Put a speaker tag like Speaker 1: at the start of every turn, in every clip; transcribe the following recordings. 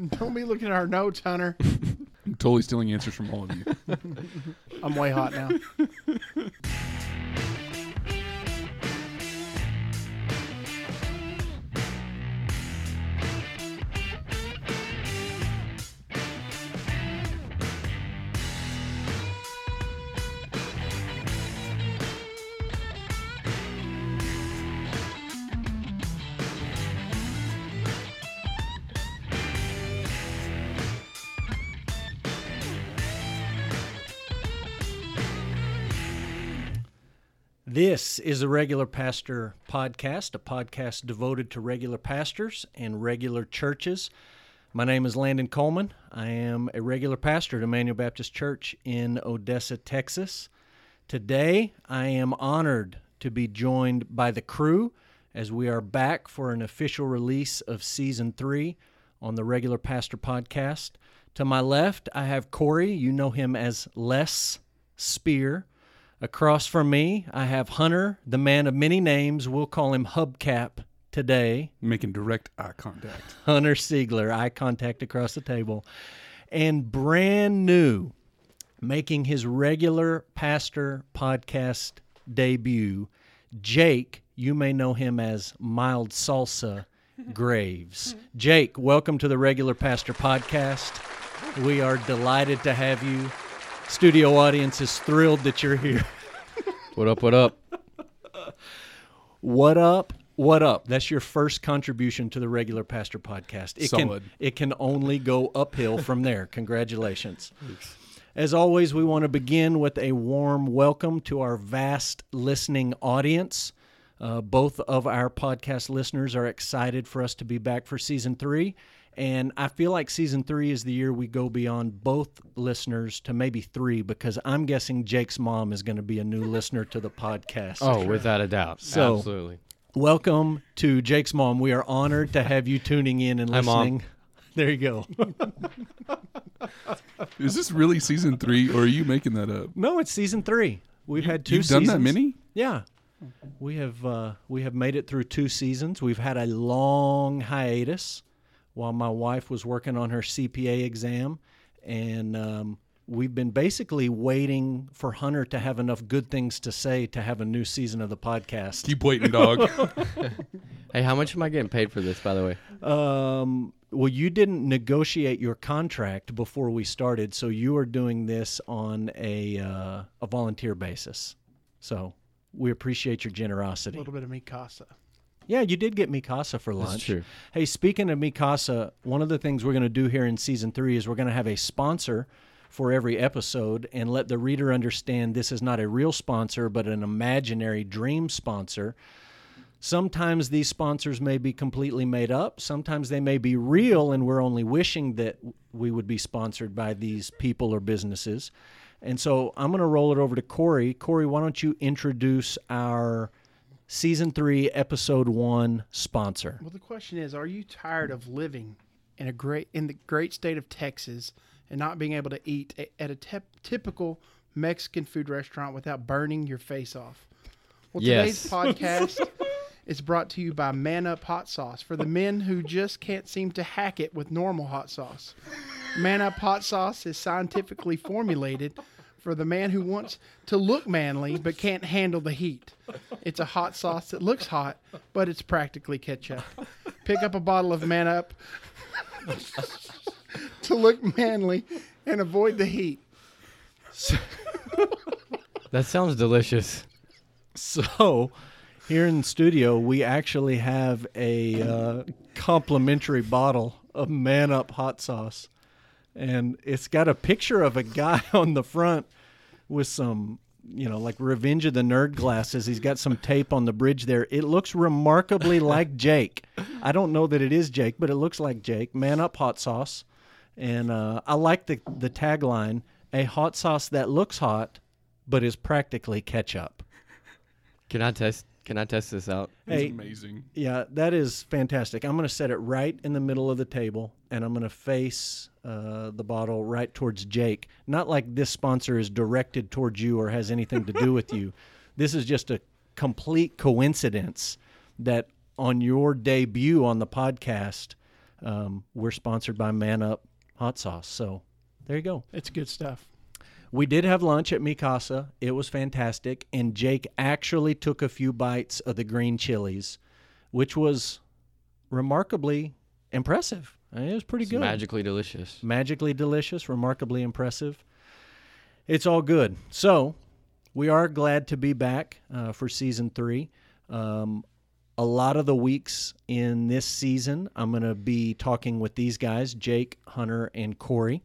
Speaker 1: Don't be looking at our notes, Hunter.
Speaker 2: I'm totally stealing answers from all of you.
Speaker 1: I'm way hot now. This is a Regular Pastor podcast, a podcast devoted to regular pastors and regular churches. My name is Landon Coleman. I am a regular pastor at Emmanuel Baptist Church in Odessa, Texas. Today, I am honored to be joined by the crew as we are back for an official release of season three on the Regular Pastor podcast. To my left, I have Corey. You know him as Les Speer. Across from me, I have Hunter, the man of many names. We'll call him Hubcap today.
Speaker 2: Making direct eye contact.
Speaker 1: Hunter Seigler, eye contact across the table. And brand new, making his regular pastor podcast debut, Jake. You may know him as Mild Salsa Graves. Jake, welcome to the Regular Pastor podcast. We are delighted to have you. Studio audience is thrilled that you're here.
Speaker 3: What up? What up?
Speaker 1: What up? What up? That's your first contribution to the regular pastor podcast. It
Speaker 2: Solid.
Speaker 1: can it can only go uphill from there. Congratulations. As always, we want to begin with a warm welcome to our vast listening audience. Uh, both of our podcast listeners are excited for us to be back for season three. And I feel like season three is the year we go beyond both listeners to maybe three because I'm guessing Jake's mom is going to be a new listener to the podcast.
Speaker 3: Oh, without a doubt.
Speaker 1: So-
Speaker 3: Absolutely.
Speaker 1: Welcome to Jake's mom. We are honored to have you tuning in and
Speaker 3: Hi, Mom.
Speaker 1: listening. There you go.
Speaker 2: Is this really season three, or are you making that up?
Speaker 1: no, it's season three. We've had 2
Speaker 2: You've done
Speaker 1: seasons.
Speaker 2: that many?
Speaker 1: Yeah. We have uh, we have made it through two seasons. We've had a long hiatus while my wife was working on her CPA exam, and um, we've been basically waiting for Hunter to have enough good things to say to have a new season of the podcast.
Speaker 2: Keep waiting, dog.
Speaker 3: Hey, how much am I getting paid for this, by the way?
Speaker 1: Um, well, you didn't negotiate your contract before we started, so you are doing this on a uh, a volunteer basis. So we appreciate your generosity.
Speaker 4: A little bit of Mikasa.
Speaker 1: Yeah, you did get Mikasa for lunch.
Speaker 3: true.
Speaker 1: Hey, speaking of Mikasa, one of the things we're going to do here in season three is we're going to have a sponsor for every episode and let the reader understand this is not a real sponsor, but an imaginary dream sponsor. Sometimes these sponsors may be completely made up. Sometimes they may be real, and we're only wishing that we would be sponsored by these people or businesses. And so I'm going to roll it over to Corey. Corey, why don't you introduce our season three, episode one sponsor?
Speaker 4: Well, the question is, are you tired of living in a great in the great state of Texas and not being able to eat at a tep typical Mexican food restaurant without burning your face off? Well,
Speaker 3: Yes.
Speaker 4: today's podcast is brought to you by Man Up Hot Sauce for the men who just can't seem to hack it with normal hot sauce. Man Up Hot Sauce is scientifically formulated for the man who wants to look manly but can't handle the heat. It's a hot sauce that looks hot, but it's practically ketchup. Pick up a bottle of Man Up to look manly and avoid the heat.
Speaker 3: That sounds delicious.
Speaker 1: So, here in the studio, we actually have a uh, complimentary bottle of Man Up hot sauce. And it's got a picture of a guy on the front with some, you know, like Revenge of the Nerd glasses. He's got some tape on the bridge there. It looks remarkably like Jake. I don't know that it is Jake, but it looks like Jake. Man Up hot sauce. And uh, I like the, the tagline a hot sauce that looks hot, but is practically ketchup.
Speaker 3: Can I test? Can I test this out?
Speaker 2: It's
Speaker 1: Hey,
Speaker 2: amazing.
Speaker 1: yeah, that is fantastic. I'm going to set it right in the middle of the table, and I'm going to face uh, the bottle right towards Jake. Not like this sponsor is directed towards you or has anything to do with you. This is just a complete coincidence that on your debut on the podcast, um, we're sponsored by Man Up Hot Sauce. So there you go.
Speaker 4: It's good stuff.
Speaker 1: We did have lunch at Mikasa. It was fantastic. And Jake actually took a few bites of the green chilies, which was remarkably impressive. I mean, it was pretty
Speaker 3: It's
Speaker 1: good.
Speaker 3: magically delicious.
Speaker 1: Magically delicious, remarkably impressive. It's all good. So, we are glad to be back uh, for season three. Um, a lot of the weeks in this season, I'm going to be talking with these guys Jake, Hunter, and Corey.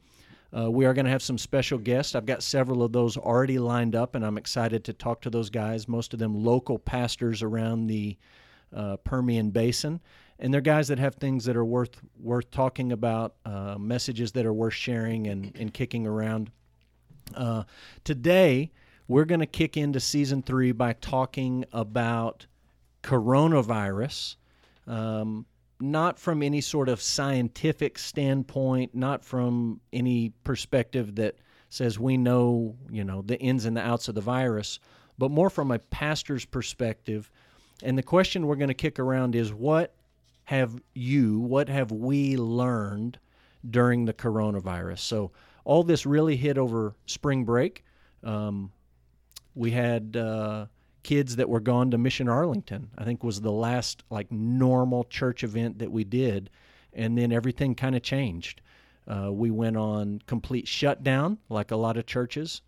Speaker 1: Uh, we are going to have some special guests. I've got several of those already lined up, and I'm excited to talk to those guys, most of them local pastors around the uh, Permian Basin. And they're guys that have things that are worth worth talking about, uh, messages that are worth sharing and, and kicking around. Uh, today, we're going to kick into season three by talking about coronavirus, um, not from any sort of scientific standpoint, not from any perspective that says we know, you know, the ins and the outs of the virus, but more from a pastor's perspective. And the question we're going to kick around is what have you, what have we learned during the coronavirus? So all this really hit over spring break. Um, we had uh, kids that were gone to Mission Arlington. I think was the last like normal church event that we did, and then everything kind of changed. Uh, we went on complete shutdown, like a lot of churches.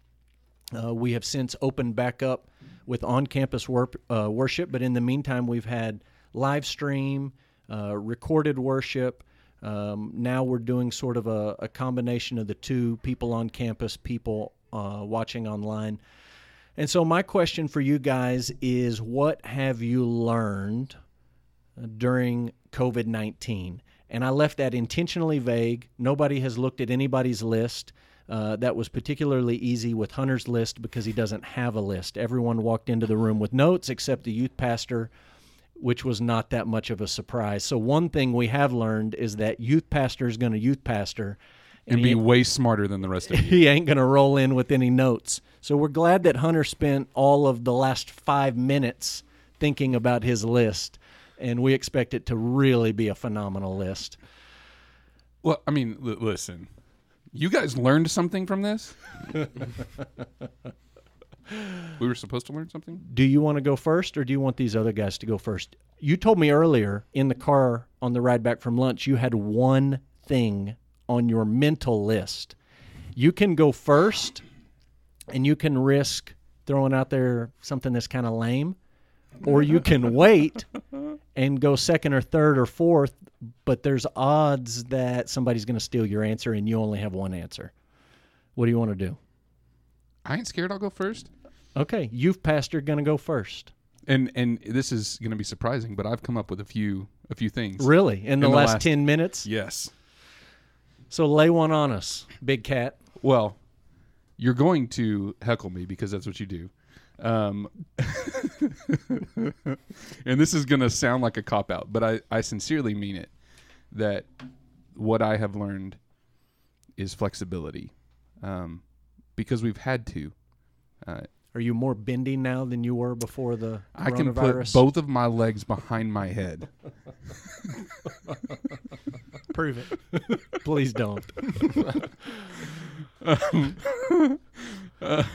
Speaker 1: Uh, we have since opened back up with on-campus wor- uh, worship, but in the meantime, we've had live stream, uh, recorded worship. Um, now we're doing sort of a, a combination of the two: people on campus, people uh, watching online. And so, my question for you guys is what have you learned during COVID 19? And I left that intentionally vague. Nobody has looked at anybody's list. Uh, that was particularly easy with Hunter's list because he doesn't have a list. Everyone walked into the room with notes except the youth pastor, which was not that much of a surprise. So, one thing we have learned is that youth pastor is going to youth pastor.
Speaker 2: And be way smarter than the rest of you.
Speaker 1: he ain't going to roll in with any notes. So we're glad that Hunter spent all of the last five minutes thinking about his list, and we expect it to really be a phenomenal list.
Speaker 2: Well, I mean, l- listen, you guys learned something from this. we were supposed to learn something.
Speaker 1: Do you want to go first, or do you want these other guys to go first? You told me earlier in the car on the ride back from lunch you had one thing on your mental list. You can go first, and you can risk throwing out there something that's kind of lame, or you can wait and go second or third or fourth, but there's odds that somebody's going to steal your answer and you only have one answer. What do you want to do?
Speaker 2: I ain't scared. I'll go first.
Speaker 1: Okay, youth pastor going to go first.
Speaker 2: And and this is going to be surprising, but I've come up with a few a few things.
Speaker 1: Really? In the,
Speaker 2: In the
Speaker 1: last,
Speaker 2: last-
Speaker 1: 10 minutes?
Speaker 2: Yes.
Speaker 1: So lay one on us, big cat.
Speaker 2: Well, you're going to heckle me because that's what you do. Um, and this is going to sound like a cop out, but I, I sincerely mean it that what I have learned is flexibility um, because we've had to. Uh,
Speaker 1: Are you more bending now than you were before the
Speaker 2: I can put both of my legs behind my head.
Speaker 4: Prove it.
Speaker 1: Please don't.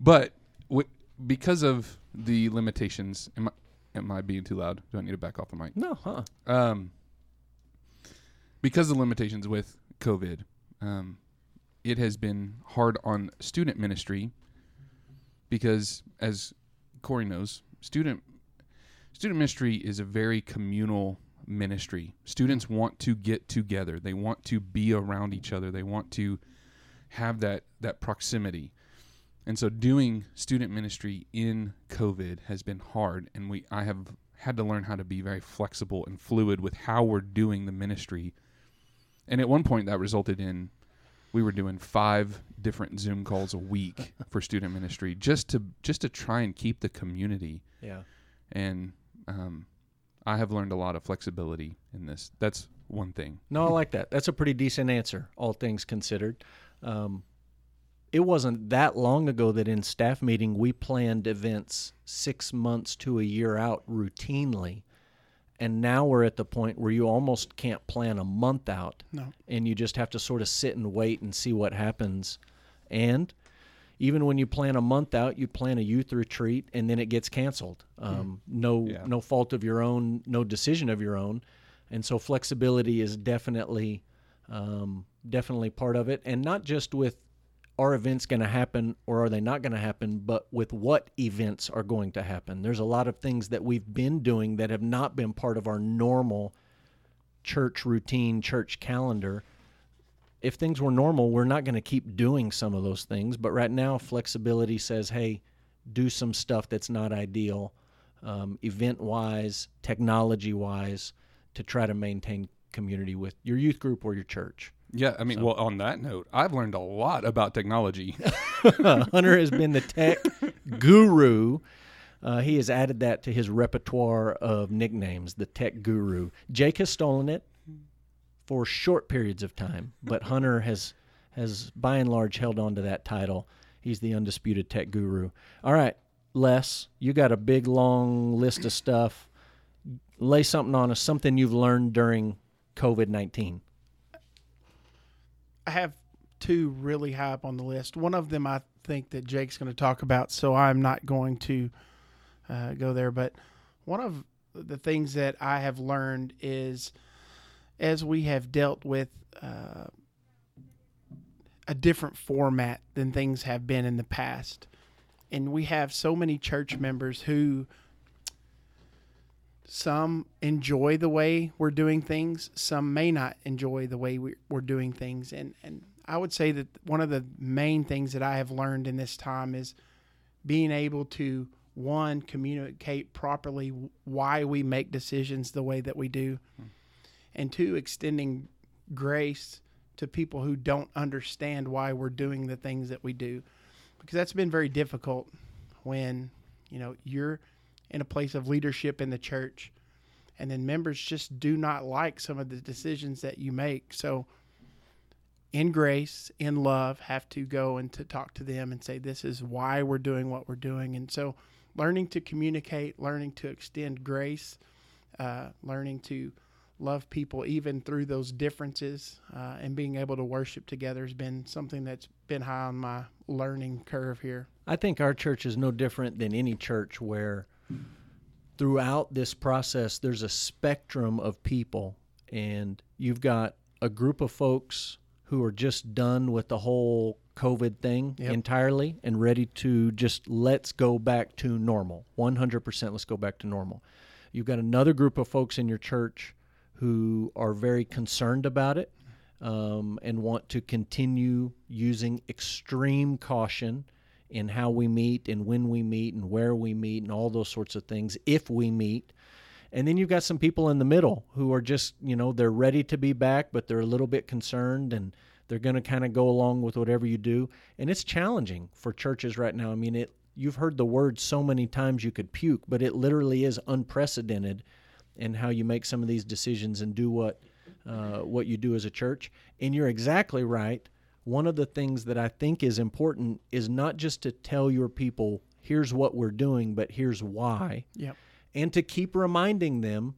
Speaker 2: But w- because of the limitations, am I, am I being too loud? Do I need to back off the mic?
Speaker 1: No, huh?
Speaker 2: um, because of the limitations with COVID, um, it has been hard on student ministry because, as Corey knows, student student ministry is a very communal ministry. Students want to get together. They want to be around each other. They want to have that that proximity. And so doing student ministry in COVID has been hard and we I have had to learn how to be very flexible and fluid with how we're doing the ministry. And at one point that resulted in we were doing five different Zoom calls a week for student ministry just to just to try and keep the community
Speaker 1: Yeah.
Speaker 2: and um, I have learned a lot of flexibility in this. That's one thing.
Speaker 1: No, I like that. That's a pretty decent answer, all things considered. Um, it wasn't that long ago that in staff meeting we planned events six months to a year out routinely And now we're at the point where you almost can't plan a month out.
Speaker 4: No.
Speaker 1: And you just have to sort of sit and wait and see what happens. And even when you plan a month out, you plan a youth retreat and then it gets canceled. Um, no,
Speaker 2: Yeah.
Speaker 1: no fault of your own, no decision of your own, and so flexibility is definitely, um, definitely part of it. And not just with are events going to happen or are they not going to happen, but with what events are going to happen. There's a lot of things that we've been doing that have not been part of our normal church routine, church calendar if things were normal, we're not going to keep doing some of those things. But right now, flexibility says, hey, do some stuff that's not ideal, um, event wise, technology wise, to try to maintain community with your youth group or your church.
Speaker 2: Yeah, I mean, well, on that note, I've learned a lot about technology.
Speaker 1: Hunter has been the tech guru. Uh, he has added that to his repertoire of nicknames, the tech guru. Jake has stolen it for short periods of time, but Hunter has has by and large held on to that title. He's the undisputed tech guru. All right, Les, you got a big long list of stuff. Lay something on us, something you've learned during COVID nineteen.
Speaker 4: I have two really high up on the list. One of them I think that Jake's going to talk about, so I'm not going to uh, go there. But one of the things that I have learned is as we have dealt with uh, a different format than things have been in the past, and we have so many church members who some enjoy the way we're doing things some may not enjoy the way we- we're doing things. And and i would say that one of the main things that i have learned in this time is being able to one communicate properly why we make decisions the way that we do and two extending grace to people who don't understand why we're doing the things that we do. Because that's been very difficult when you know you're in a place of leadership in the church and then members just do not like some of the decisions that you make. So in grace in love have to go and to talk to them and say this is why we're doing what we're doing. And so learning to communicate learning to extend grace uh, learning to love people even through those differences uh, and being able to worship together has been something that's been high on my learning curve here.
Speaker 1: I think our church is no different than any church where throughout this process there's a spectrum of people. And you've got a group of folks who are just done with the whole covid thing
Speaker 4: Yep.
Speaker 1: entirely and ready to just let's go back to normal. 100% let's go back to normal. You've got another group of folks in your church who are very concerned about it um, and want to continue using extreme caution in how we meet and when we meet and where we meet and all those sorts of things if we meet. And then you've got some people in the middle who are just, you know, they're ready to be back, but they're a little bit concerned and they're going to kind of go along with whatever you do. And it's challenging for churches right now. I mean, it you've heard the word so many times you could puke, but it literally is unprecedented in how you make some of these decisions and do what uh, what you do as a church. And you're exactly right. One of the things that I think is important is not just to tell your people, here's what we're doing, but here's why.
Speaker 4: Yep.
Speaker 1: And to keep reminding them,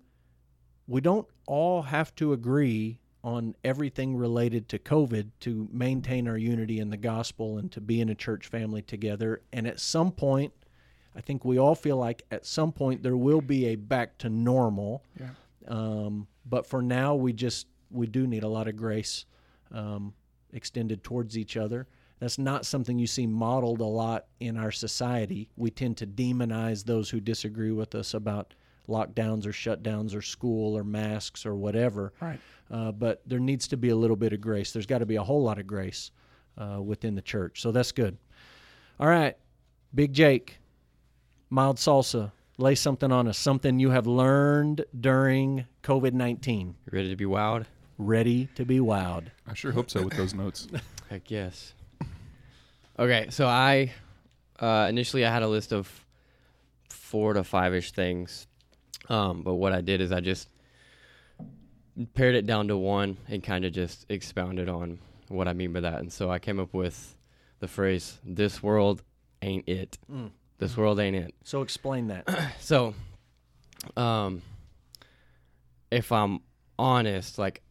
Speaker 1: we don't all have to agree on everything related to COVID to maintain our unity in the gospel and to be in a church family together. And at some point, I think we all feel like at some point there will be a back to normal.
Speaker 4: Yeah.
Speaker 1: Um, but for now, we just we do need a lot of grace um, extended towards each other. That's not something you see modeled a lot in our society. We tend to demonize those who disagree with us about lockdowns or shutdowns or school or masks or whatever.
Speaker 4: Right.
Speaker 1: Uh, but there needs to be a little bit of grace. There's got to be a whole lot of grace uh, within the church. So that's good. All right, Big Jake, mild salsa. Lay something on us. Something you have learned during COVID 19.
Speaker 3: Ready to be wowed?
Speaker 1: Ready to be wowed.
Speaker 2: I sure hope so with those notes.
Speaker 3: Heck yes. Okay, so I uh, initially I had a list of four to five ish things, um, but what I did is I just pared it down to one and kind of just expounded on what I mean by that. And so I came up with the phrase "This world ain't it."
Speaker 1: Mm.
Speaker 3: This world ain't it.
Speaker 1: So explain that.
Speaker 3: So, um, if I'm honest, like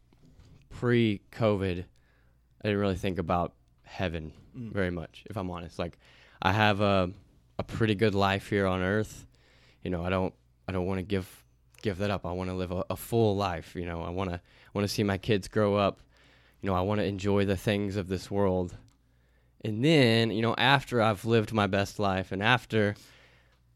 Speaker 3: pre-COVID, I didn't really think about heaven
Speaker 1: Mm.
Speaker 3: very much. If I'm honest, like I have a a pretty good life here on Earth. You know, I don't I don't want to give give that up. I want to live a, a full life. You know, I want to want to see my kids grow up. You know, I want to enjoy the things of this world. And then, you know, after I've lived my best life and after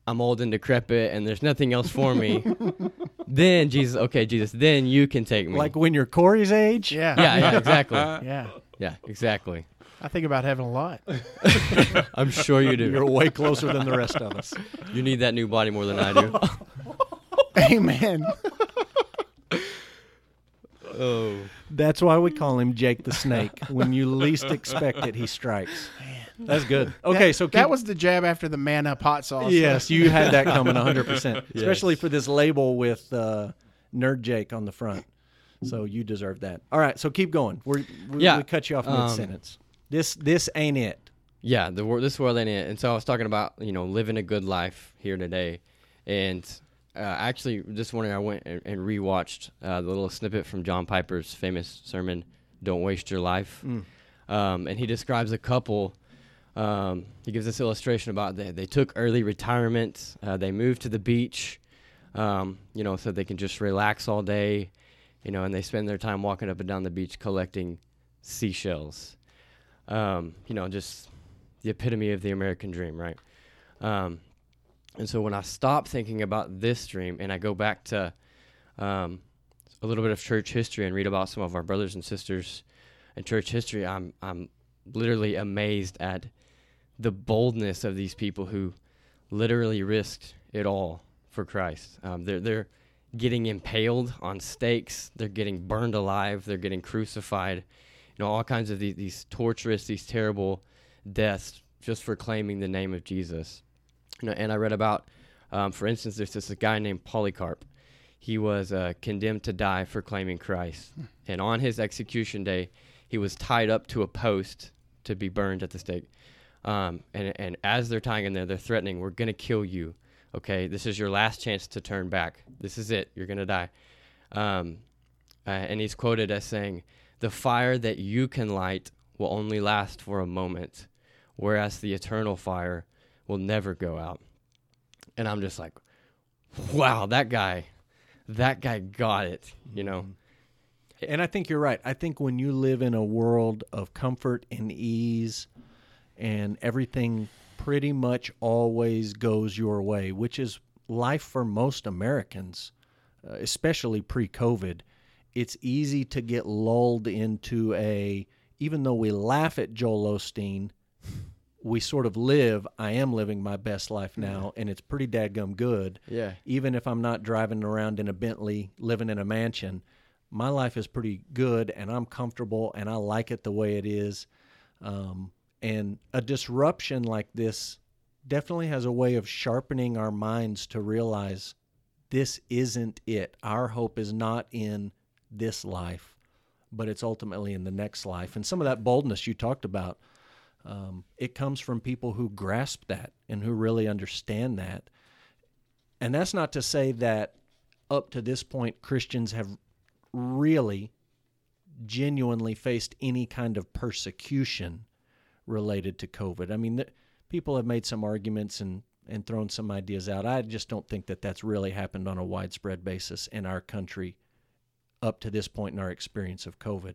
Speaker 3: I'm old and decrepit and there's nothing else for me, then Jesus, okay, Jesus, then you can take me.
Speaker 1: Like when you're Corey's age?
Speaker 4: Yeah.
Speaker 3: yeah, yeah, exactly.
Speaker 4: Yeah.
Speaker 3: Yeah, exactly.
Speaker 4: I think about heaven a lot.
Speaker 3: I'm sure you do.
Speaker 1: You're way closer than the rest of us.
Speaker 3: You need that new body more than I do.
Speaker 4: Amen.
Speaker 3: Oh.
Speaker 1: That's why we call him Jake the Snake. When you least expect it, he strikes. That's good. Okay,
Speaker 4: That-
Speaker 1: so keep,
Speaker 4: that was the jab after the man up hot sauce.
Speaker 1: yes, you had that coming 100%, especially
Speaker 3: Yes.
Speaker 1: for this label with uh, Nerd Jake on the front. So you deserve that. All right, so keep going. We're, we,
Speaker 3: Yeah,
Speaker 1: we cut you off
Speaker 3: um,
Speaker 1: mid sentence. This this ain't it.
Speaker 3: Yeah, the this world ain't it. And so I was talking about you know living a good life here today, and uh, actually this morning I went and, and rewatched uh, the little snippet from John Piper's famous sermon, "Don't Waste Your Life," um, and he describes a couple. Um, he gives this illustration about they, they took early retirement. Uh, they moved to the beach, um, you know, so they can just relax all day, you know, and they spend their time walking up and down the beach collecting seashells. Um, you know, just the epitome of the American dream, right? Um, and so when I stop thinking about this dream and I go back to um, a little bit of church history and read about some of our brothers and sisters in church history, I'm I'm literally amazed at the boldness of these people who literally risked it all for Christ. Um, they're they're getting impaled on stakes. They're getting burned alive. They're getting crucified. You know, all kinds of these, these torturous, these terrible deaths just for claiming the name of Jesus. You know, and I read about, um, for instance, there's this guy named Polycarp. He was uh, condemned to die for claiming Christ. And on his execution day, he was tied up to a post to be burned at the stake. Um, and, and as they're tying him there, they're threatening, We're going to kill you. Okay, this is your last chance to turn back. This is it. You're going to die. Um, uh, and he's quoted as saying, The fire that you can light will only last for a moment, whereas the eternal fire will never go out. And I'm just like, wow, that guy, that guy got it, you know?
Speaker 1: And I think you're right. I think when you live in a world of comfort and ease and everything pretty much always goes your way, which is life for most Americans, uh, especially pre COVID, it's easy to get lulled into a, even though we laugh at Joel Osteen, we sort of live, I am living my best life now, and it's pretty dadgum good
Speaker 3: Yeah.
Speaker 1: even if I'm not driving around in a Bentley, living in a mansion, my life is pretty good and I'm comfortable and I like it the way it is. Um, and a disruption like this definitely has a way of sharpening our minds to realize this isn't it. Our hope is not in this life, but it's ultimately in the next life. And some of that boldness you talked about, um, it comes from people who grasp that and who really understand that. And that's not to say that up to this point, Christians have really genuinely faced any kind of persecution related to COVID. I mean, th- people have made some arguments and, and thrown some ideas out. I just don't think that that's really happened on a widespread basis in our country up to this point in our experience of COVID.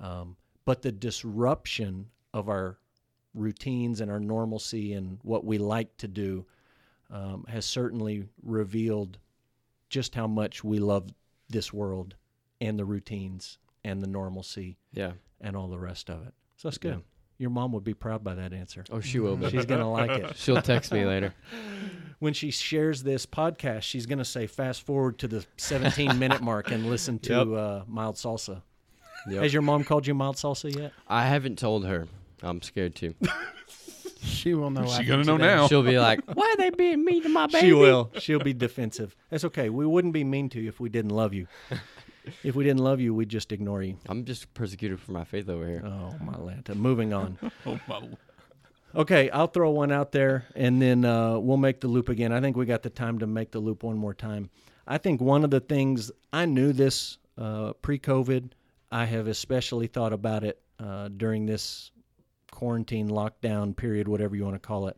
Speaker 1: Um, but the disruption of our routines and our normalcy and what we like to do um, has certainly revealed just how much we love this world and the routines and the normalcy
Speaker 3: Yeah.
Speaker 1: and all the rest of it. So that's good.
Speaker 3: Yeah.
Speaker 1: Your mom would be proud by that answer.
Speaker 3: Oh, she will be.
Speaker 1: She's going to like it.
Speaker 3: She'll text me later.
Speaker 1: When she shares this podcast, she's going to say fast forward to the 17 minute mark and listen to
Speaker 3: Yep.
Speaker 1: uh, Mild Salsa.
Speaker 3: Yep.
Speaker 1: Has your mom called you Mild Salsa yet?
Speaker 3: I haven't told her. I'm scared too.
Speaker 4: She will know.
Speaker 2: She
Speaker 4: after
Speaker 2: gonna know
Speaker 4: today.
Speaker 2: now.
Speaker 3: She'll be like, "Why are they being mean to my baby?"
Speaker 1: She will. She'll be defensive. That's okay. We wouldn't be mean to you if we didn't love you. if we didn't love you, we'd just ignore you.
Speaker 3: I'm just persecuted for my faith over here.
Speaker 1: Oh, my Lanta. Moving on.
Speaker 2: Oh, my
Speaker 1: Okay, I'll throw one out there and then uh, we'll make the loop again. I think we got the time to make the loop one more time. I think one of the things I knew this uh, pre-COVID. I have especially thought about it uh, during this quarantine lockdown period, whatever you want to call it.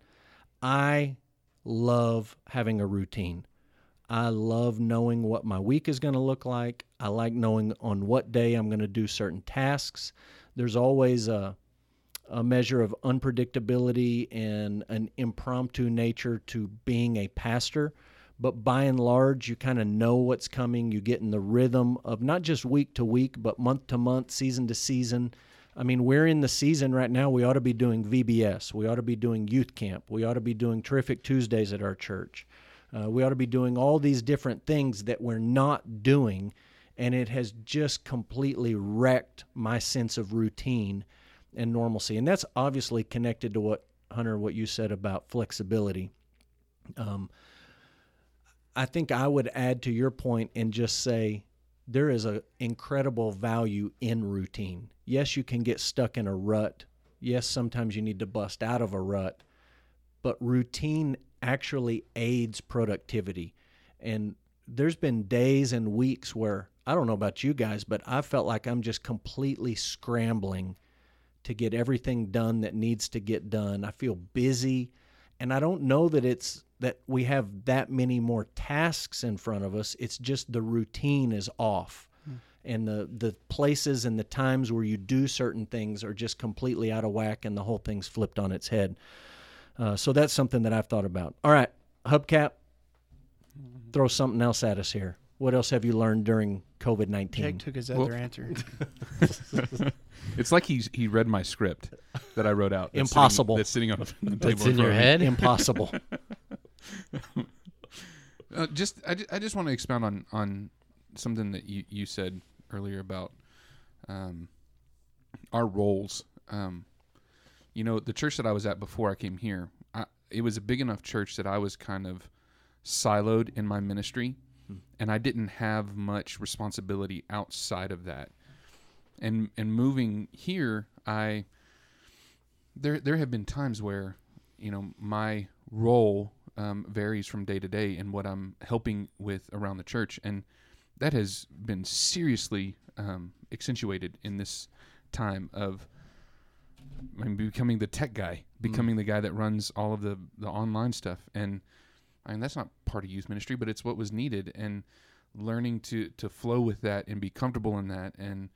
Speaker 1: I love having a routine. I love knowing what my week is going to look like. I like knowing on what day I'm going to do certain tasks. There's always a a measure of unpredictability and an impromptu nature to being a pastor. But by and large, you kind of know what's coming. You get in the rhythm of not just week to week, but month to month, season to season. I mean, we're in the season right now. We ought to be doing VBS. We ought to be doing youth camp. We ought to be doing Terrific Tuesdays at our church. Uh, we ought to be doing all these different things that we're not doing. And it has just completely wrecked my sense of routine and normalcy. And that's obviously connected to what, Hunter, what you said about flexibility. Um, I think I would add to your point and just say there is an incredible value in routine. Yes, you can get stuck in a rut. Yes, sometimes you need to bust out of a rut, but routine actually aids productivity. And there's been days and weeks where I don't know about you guys, but I felt like I'm just completely scrambling to get everything done that needs to get done. I feel busy and I don't know that it's that we have that many more tasks in front of us. It's just the routine is off. And the, the places and the times where you do certain things are just completely out of whack and the whole thing's flipped on its head. Uh, so that's something that I've thought about. All right, Hubcap, throw something else at us here. What else have you learned during COVID nineteen?
Speaker 4: Jake
Speaker 1: 19?
Speaker 4: took his
Speaker 2: Well-
Speaker 4: other answer.
Speaker 2: It's like he's he read my script that I wrote out. that's
Speaker 1: Impossible.
Speaker 2: Sitting, that's sitting on the table
Speaker 3: It's in
Speaker 2: front
Speaker 3: your head.
Speaker 1: Impossible.
Speaker 2: Uh, just I, I just want to expound on on something that you you said earlier about um, our roles. Um, you know, the church that I was at before I came here, I, it was a big enough church that I was kind of siloed in my ministry, and I didn't have much responsibility outside of that. And and moving here, I there there have been times where you know my role um, varies from day to day and what I'm helping with around the church, and that has been seriously um, accentuated in this time of I mean, becoming the tech guy, becoming the guy that runs all of the the online stuff, and I mean that's not part of youth ministry, but it's what was needed, and learning to to flow with that and be comfortable in that, and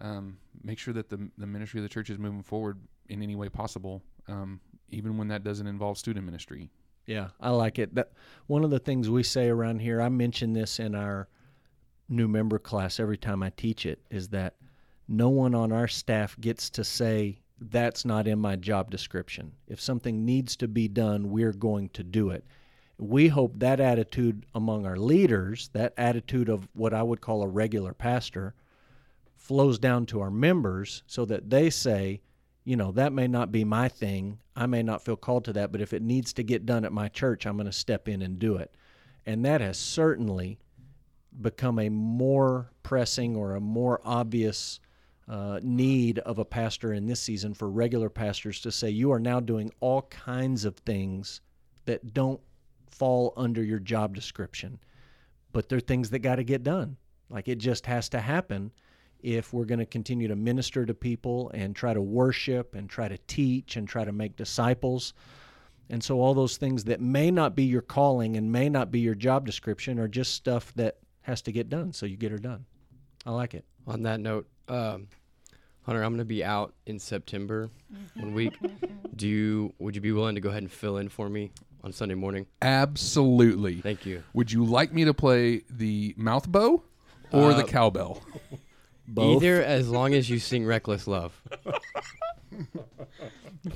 Speaker 2: um, make sure that the the ministry of the church is moving forward in any way possible, um, even when that doesn't involve student ministry.
Speaker 1: Yeah, I like it. That one of the things we say around here, I mention this in our new member class every time I teach it, is that no one on our staff gets to say that's not in my job description. If something needs to be done, we're going to do it. We hope that attitude among our leaders, that attitude of what I would call a regular pastor, flows down to our members so that they say, you know, that may not be my thing. I may not feel called to that, but if it needs to get done at my church, I'm going to step in and do it. And that has certainly become a more pressing or a more obvious uh, need of a pastor in this season for regular pastors to say, you are now doing all kinds of things that don't fall under your job description, but they're things that got to get done. Like it just has to happen if we're going to continue to minister to people and try to worship and try to teach and try to make disciples. And so, all those things that may not be your calling and may not be your job description are just stuff that has to get done. So, you get her done. I like it.
Speaker 3: On that note, um, Hunter, I'm gonna be out in September, one week. Do you would you be willing to go ahead and fill in for me on Sunday morning?
Speaker 2: Absolutely.
Speaker 3: Thank you.
Speaker 2: Would you like me to play the mouth bow or the
Speaker 3: Uh,
Speaker 2: cowbell?
Speaker 1: Both.
Speaker 3: Either as long as you sing "Reckless Love."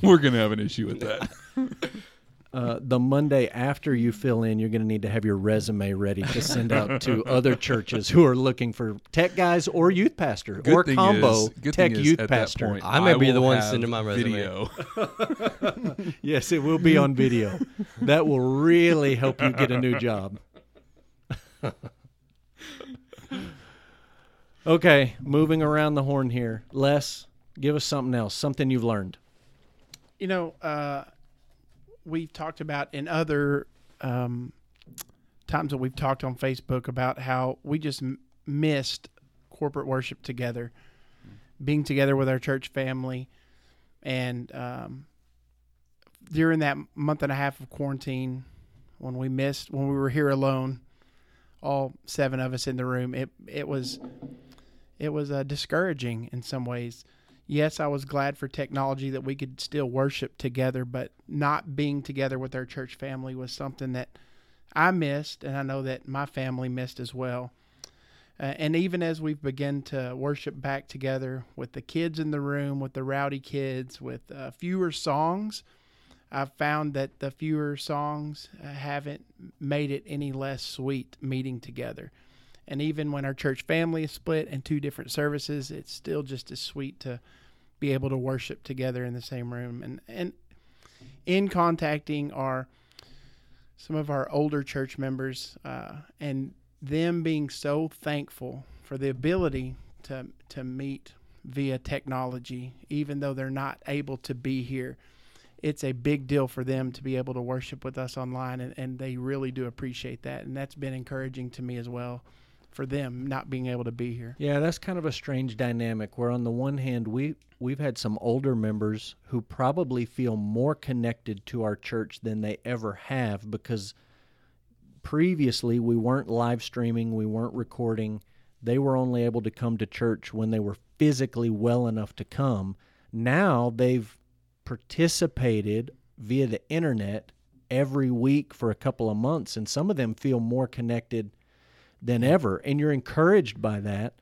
Speaker 2: We're gonna have an issue with that.
Speaker 1: Uh, the Monday after you fill in, you're going to need to have your resume ready to send out to other churches who are looking for tech guys or youth pastor
Speaker 2: Good
Speaker 1: or combo
Speaker 2: is- good
Speaker 1: tech
Speaker 2: thing is
Speaker 1: youth pastor.
Speaker 2: point,
Speaker 3: I may be the one sending my resume.
Speaker 2: Video.
Speaker 1: Yes, it will be on video. that will really help you get a new job. okay, moving around the horn here. Les, give us something else, something you've learned.
Speaker 4: you know, uh, we've talked about in other um, times that we've talked on Facebook about how we just m- missed corporate worship together, being together with our church family, and um, during that month and a half of quarantine, when we missed, when we were here alone, all seven of us in the room, it it was it was uh, discouraging in some ways. Yes, I was glad for technology that we could still worship together, but not being together with our church family was something that I missed, and I know that my family missed as well. Uh, and even as we've begun to worship back together with the kids in the room, with the rowdy kids, with uh, fewer songs, I've found that the fewer songs uh, haven't made it any less sweet meeting together. And even when our church family is split in two different services, it's still just as sweet to be able to worship together in the same room. And and in contacting our some of our older church members uh, and them being so thankful for the ability to to meet via technology, even though they're not able to be here. It's a big deal for them to be able to worship with us online, and, and they really do appreciate that. And that's been encouraging to me as well for them not being able to be here.
Speaker 1: Yeah, that's kind of a strange dynamic where on the one hand we we've had some older members who probably feel more connected to our church than they ever have because previously we weren't live streaming, we weren't recording. They were only able to come to church when they were physically well enough to come. Now they've participated via the internet every week for a couple of months and some of them feel more connected than ever and you're encouraged by that.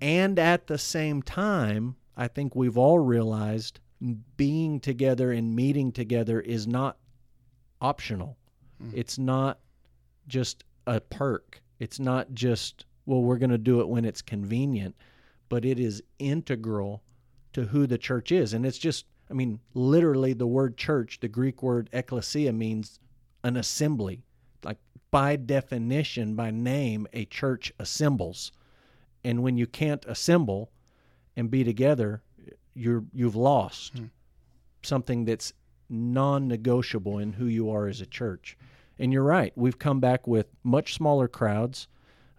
Speaker 1: And at the same time, I think we've all realized being together and meeting together is not optional. Mm-hmm. It's not just a perk. It's not just, well, we're going to do it when it's convenient, but it is integral to who the church is. And it's just, I mean, literally the word church, the Greek word ecclesia means an assembly. Like by definition, by name, a church assembles. And when you can't assemble and be together, you're you've lost something that's non-negotiable in who you are as a church. And you're right. We've come back with much smaller crowds.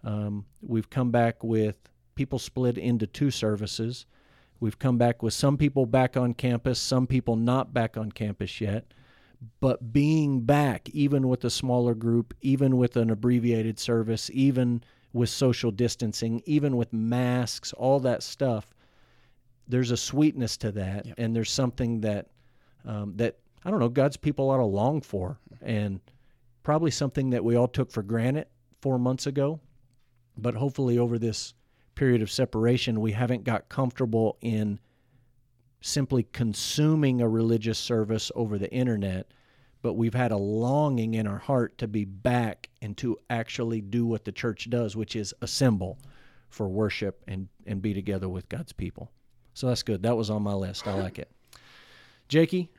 Speaker 1: Um, we've come back with people split into two services. We've come back with some people back on campus, some people not back on campus yet. But being back, even with a smaller group, even with an abbreviated service, even with social distancing, even with masks, all that stuff, there's a sweetness to that,
Speaker 4: Yep.
Speaker 1: and there's something that um, that I don't know God's people ought to long for, and probably something that we all took for granted four months ago, but hopefully over this period of separation, we haven't got comfortable in simply consuming a religious service over the internet, but we've had a longing in our heart to be back and to actually do what the church does, which is assemble for worship and, and be together with God's people. So that's good. That was on my list. I like it. Jakey,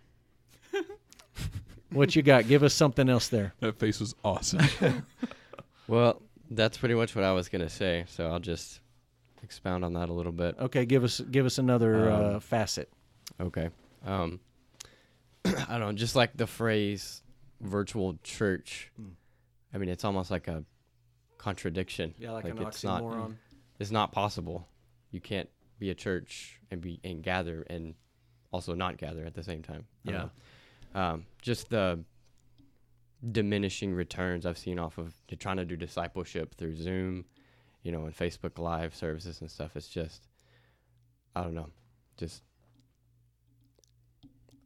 Speaker 1: what you got? Give us something else there.
Speaker 2: That face was awesome.
Speaker 3: Well, that's pretty much what I was gonna say. So I'll just expound on that a little bit.
Speaker 1: Okay, give us give us another uh,
Speaker 3: Um,
Speaker 1: facet.
Speaker 3: Okay. Um, I don't know, just like the phrase "virtual church."
Speaker 1: Hmm.
Speaker 3: I mean, it's almost like a contradiction. Yeah, like it's not. It's not possible. You can't be a church and be and gather and also not gather at the same time. I
Speaker 1: Yeah.
Speaker 3: Um, just the diminishing returns I've seen off of you're trying to do discipleship through Zoom, you know, and Facebook Live services and stuff. It's just, I don't know, just,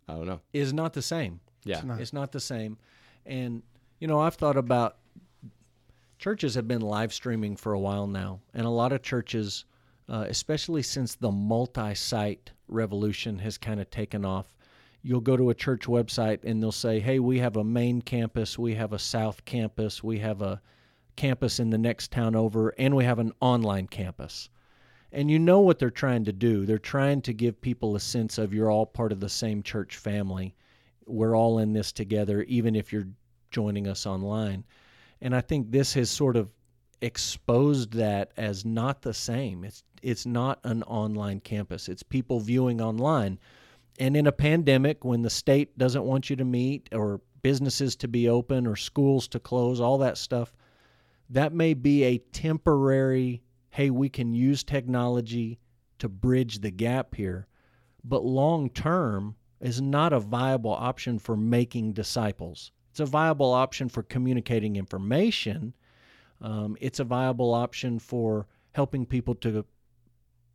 Speaker 3: I don't know.
Speaker 1: Is not the same.
Speaker 3: Yeah.
Speaker 4: It's not.
Speaker 1: It's not the same. And, you know, I've thought about churches have been live streaming for a while now. And a lot of churches, uh, especially since the multi site revolution has kind of taken off, you'll go to a church website and they'll say, hey, we have a main campus, we have a south campus, we have a campus in the next town over, and we have an online campus. And you know what they're trying to do. They're trying to give people a sense of you're all part of the same church family. We're all in this together, even if you're joining us online. And I think this has sort of exposed that as not the same. It's it's not an online campus. It's people viewing online. And in a pandemic when the state doesn't want you to meet or businesses to be open or schools to close, all that stuff, that may be a temporary, hey, we can use technology to bridge the gap here. But long term is not a viable option for making disciples. It's a viable option for communicating information. Um, it's a viable option for helping people to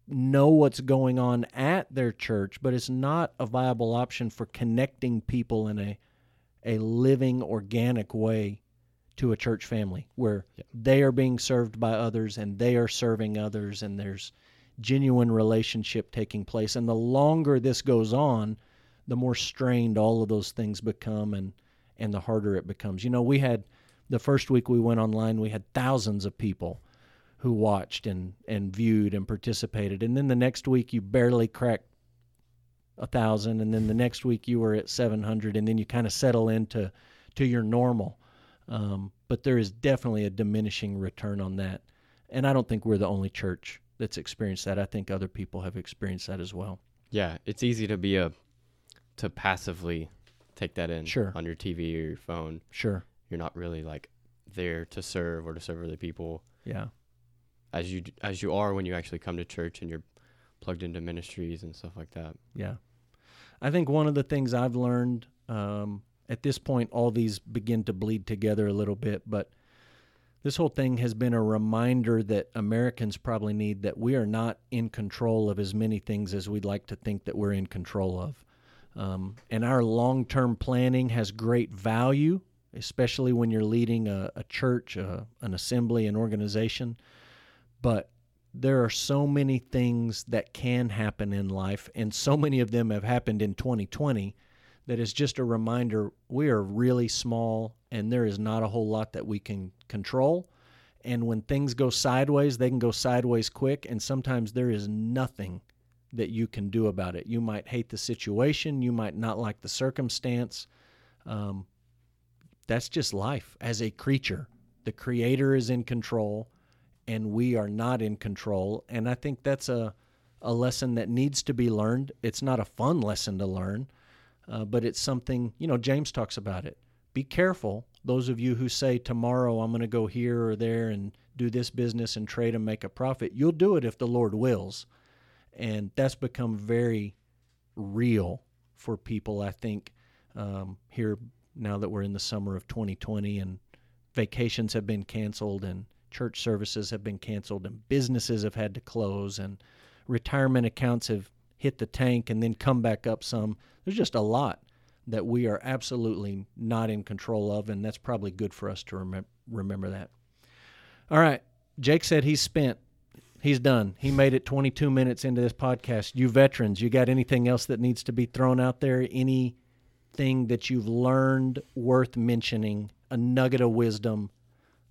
Speaker 1: know what's going on at their church, but it's not a viable option for connecting people in a a living organic way to a church family where
Speaker 3: Yep.
Speaker 1: they are being served by others and they are serving others and there's genuine relationship taking place. And the longer this goes on the more strained all of those things become and and the harder it becomes. You know we had the first week we went online we had thousands of people who watched and and viewed and participated. And then the next week you barely cracked a thousand and then the next week you were at 700 and then you kind of settle into to your normal um, but there is definitely a diminishing return on that and i don't think we're the only church that's experienced that i think other people have experienced that as well
Speaker 3: Yeah, it's easy to be a to passively take that in
Speaker 1: Sure.
Speaker 3: on your TV or your phone.
Speaker 1: sure
Speaker 3: You're not really like there to serve or to serve other people
Speaker 1: yeah
Speaker 3: as you as you are when you actually come to church and you're plugged into ministries and stuff like that.
Speaker 1: Yeah. I think one of the things I've learned um, at this point, all these begin to bleed together a little bit, but this whole thing has been a reminder that Americans probably need that we are not in control of as many things as we'd like to think that we're in control of. Um, and our long term planning has great value, especially when you're leading a, a church, a, an assembly, an organization. But there are so many things that can happen in life, and so many of them have happened in 2020 that is just a reminder we are really small and there is not a whole lot that we can control. And when things go sideways, they can go sideways quick, and sometimes there is nothing that you can do about it. You might hate the situation, you might not like the circumstance. Um, that's just life as a creature. The Creator is in control and we are not in control. And I think that's a, a lesson that needs to be learned. It's not a fun lesson to learn, uh, but it's something, you know, James talks about it. Be careful, those of you who say, tomorrow I'm going to go here or there and do this business and trade and make a profit. You'll do it if the Lord wills. And that's become very real for people, I think, um, here now that we're in the summer of 2020 and vacations have been canceled and church services have been canceled and businesses have had to close and retirement accounts have hit the tank and then come back up some. There's just a lot that we are absolutely not in control of, and that's probably good for us to remem- remember that. All right. Jake said he's spent. He's done. He made it 22 minutes into this podcast. You veterans, you got anything else that needs to be thrown out there? Anything that you've learned worth mentioning? A nugget of wisdom,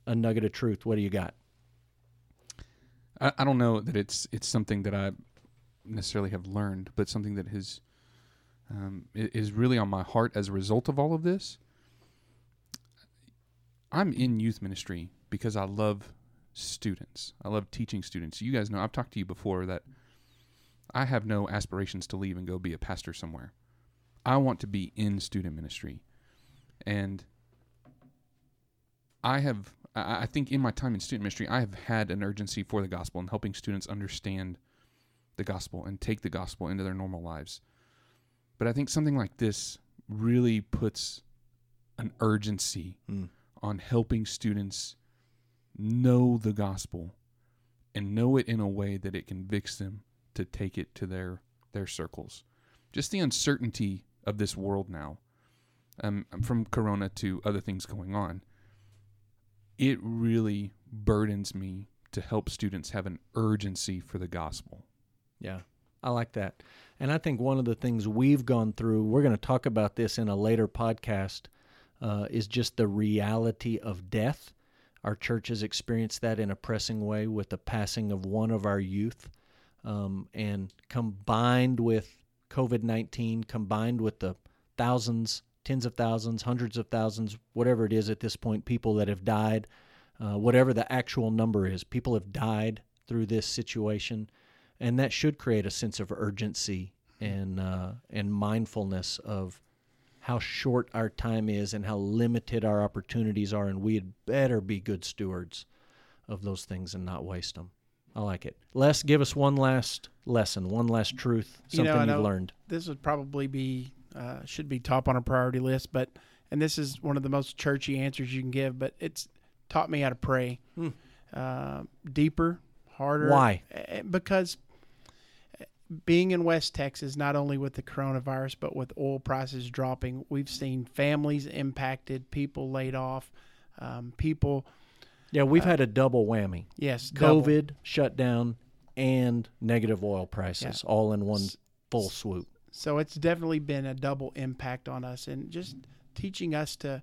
Speaker 1: a nugget of truth. What do you got?
Speaker 2: I, I don't know that it's it's something that I necessarily have learned, but something that has um, is really on my heart as a result of all of this. I'm in youth ministry because I love students. I love teaching students. You guys know I've talked to you before that I have no aspirations to leave and go be a pastor somewhere. I want to be in student ministry, and I have. I I think in my time in student ministry, I have had an urgency for the gospel and helping students understand the gospel and take the gospel into their normal lives. But I think something like this really puts an urgency
Speaker 1: Mm.
Speaker 2: on helping students know the gospel and know it in a way that it convicts them to take it to their their circles. Just the uncertainty of this world now, um, from Corona to other things going on, it really burdens me to help students have an urgency for the gospel.
Speaker 1: Yeah, I like that. And I think one of the things we've gone through, we're going to talk about this in a later podcast, uh, is just the reality of death. Our church has experienced that in a pressing way with the passing of one of our youth. Um, and combined with COVID 19, combined with the thousands, tens of thousands, hundreds of thousands, whatever it is at this point, people that have died, uh, whatever the actual number is, people have died through this situation and that should create a sense of urgency and uh, and mindfulness of how short our time is and how limited our opportunities are, and we had better be good stewards of those things and not waste them. I like it. Les, give us one last lesson, one last truth,
Speaker 4: You
Speaker 1: something you've
Speaker 4: know-
Speaker 1: learned.
Speaker 4: This would probably be uh, should be top on a priority list, but and this is one of the most churchy answers you can give, but it's taught me how to pray
Speaker 1: Hmm.
Speaker 4: uh, deeper, harder.
Speaker 1: Why?
Speaker 4: Uh, Because being in West Texas, not only with the coronavirus, but with oil prices dropping, we've seen families impacted, people laid off, um, people.
Speaker 1: Yeah, we've had a double whammy.
Speaker 4: Yes, double.
Speaker 1: COVID, shutdown, and negative oil prices all in one full swoop.
Speaker 4: So it's definitely been a double impact on us and just teaching us to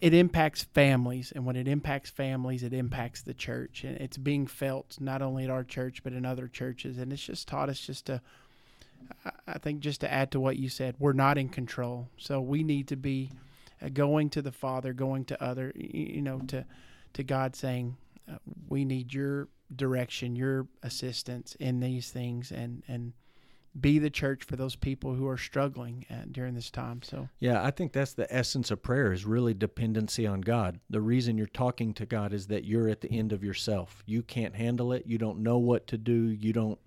Speaker 4: it impacts families and when it impacts families it impacts the church and it's being felt not only at our church but in other churches and it's just taught us just to I- think just to add to what you said we're not in control. So we need to be uh, going to the father going to other you know to to God saying uh, we need your direction your assistance in these things and and be the church for those people who are struggling uh, during this time. So
Speaker 1: Yeah, I think that's the essence of prayer is really dependency on God. The reason you're talking to God is that you're at the end of yourself. You can't handle it. You don't know what to do. You don't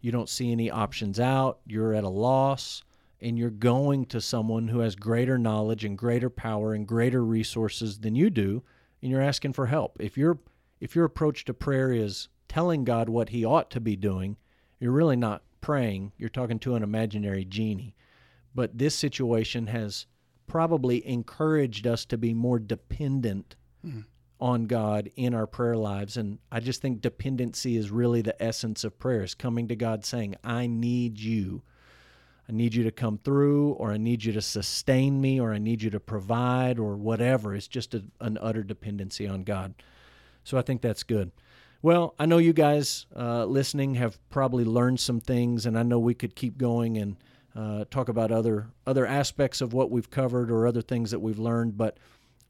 Speaker 1: you don't see any options out. You're at a loss and you're going to someone who has greater knowledge and greater power and greater resources than you do and you're asking for help. If your if your approach to prayer is telling God what he ought to be doing, you're really not praying. You're talking to an imaginary genie but this situation has probably encouraged us to be more dependent hmm. on God in our prayer lives. And I just think dependency is really the essence of prayer is coming to God saying, I need you. I need you to come through, or I need you to sustain me, or I need you to provide, or whatever. It's just a, an utter dependency on God. So I think that's good. Well, I know you guys uh, listening have probably learned some things, and I know we could keep going and uh, talk about other other aspects of what we've covered or other things that we've learned. But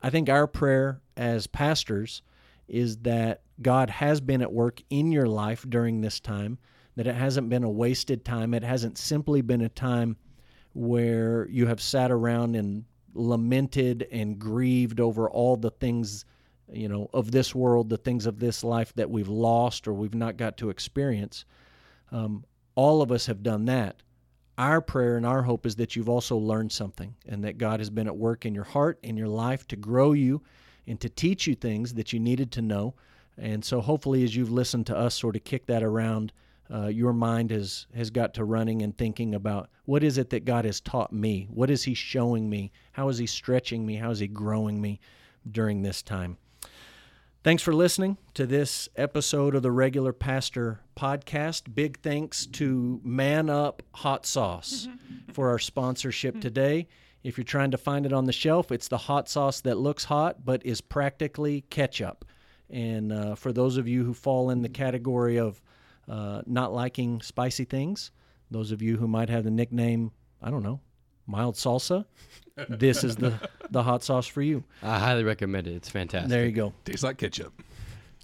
Speaker 1: I think our prayer as pastors is that God has been at work in your life during this time, that it hasn't been a wasted time. It hasn't simply been a time where you have sat around and lamented and grieved over all the things you know of this world the things of this life that we've lost or we've not got to experience um, all of us have done that our prayer and our hope is that you've also learned something and that god has been at work in your heart in your life to grow you and to teach you things that you needed to know and so hopefully as you've listened to us sort of kick that around uh, your mind has has got to running and thinking about what is it that God has taught me? What is He showing me? How is He stretching me? How is He growing me during this time? Thanks for listening to this episode of the Regular Pastor Podcast. Big thanks to Man Up Hot Sauce for our sponsorship today. If you're trying to find it on the shelf, it's the hot sauce that looks hot but is practically ketchup. And uh, for those of you who fall in the category of uh, not liking spicy things, those of you who might have the nickname, I don't know, mild salsa, this is the, the hot sauce for you.
Speaker 3: I highly recommend it. It's fantastic.
Speaker 1: There you go.
Speaker 2: Tastes like ketchup.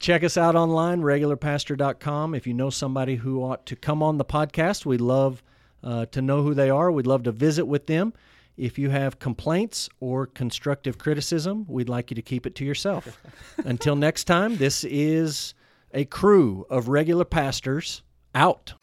Speaker 1: Check us out online, regularpastor.com. If you know somebody who ought to come on the podcast, we'd love uh, to know who they are. We'd love to visit with them. If you have complaints or constructive criticism, we'd like you to keep it to yourself. Until next time, this is a crew of regular pastors out.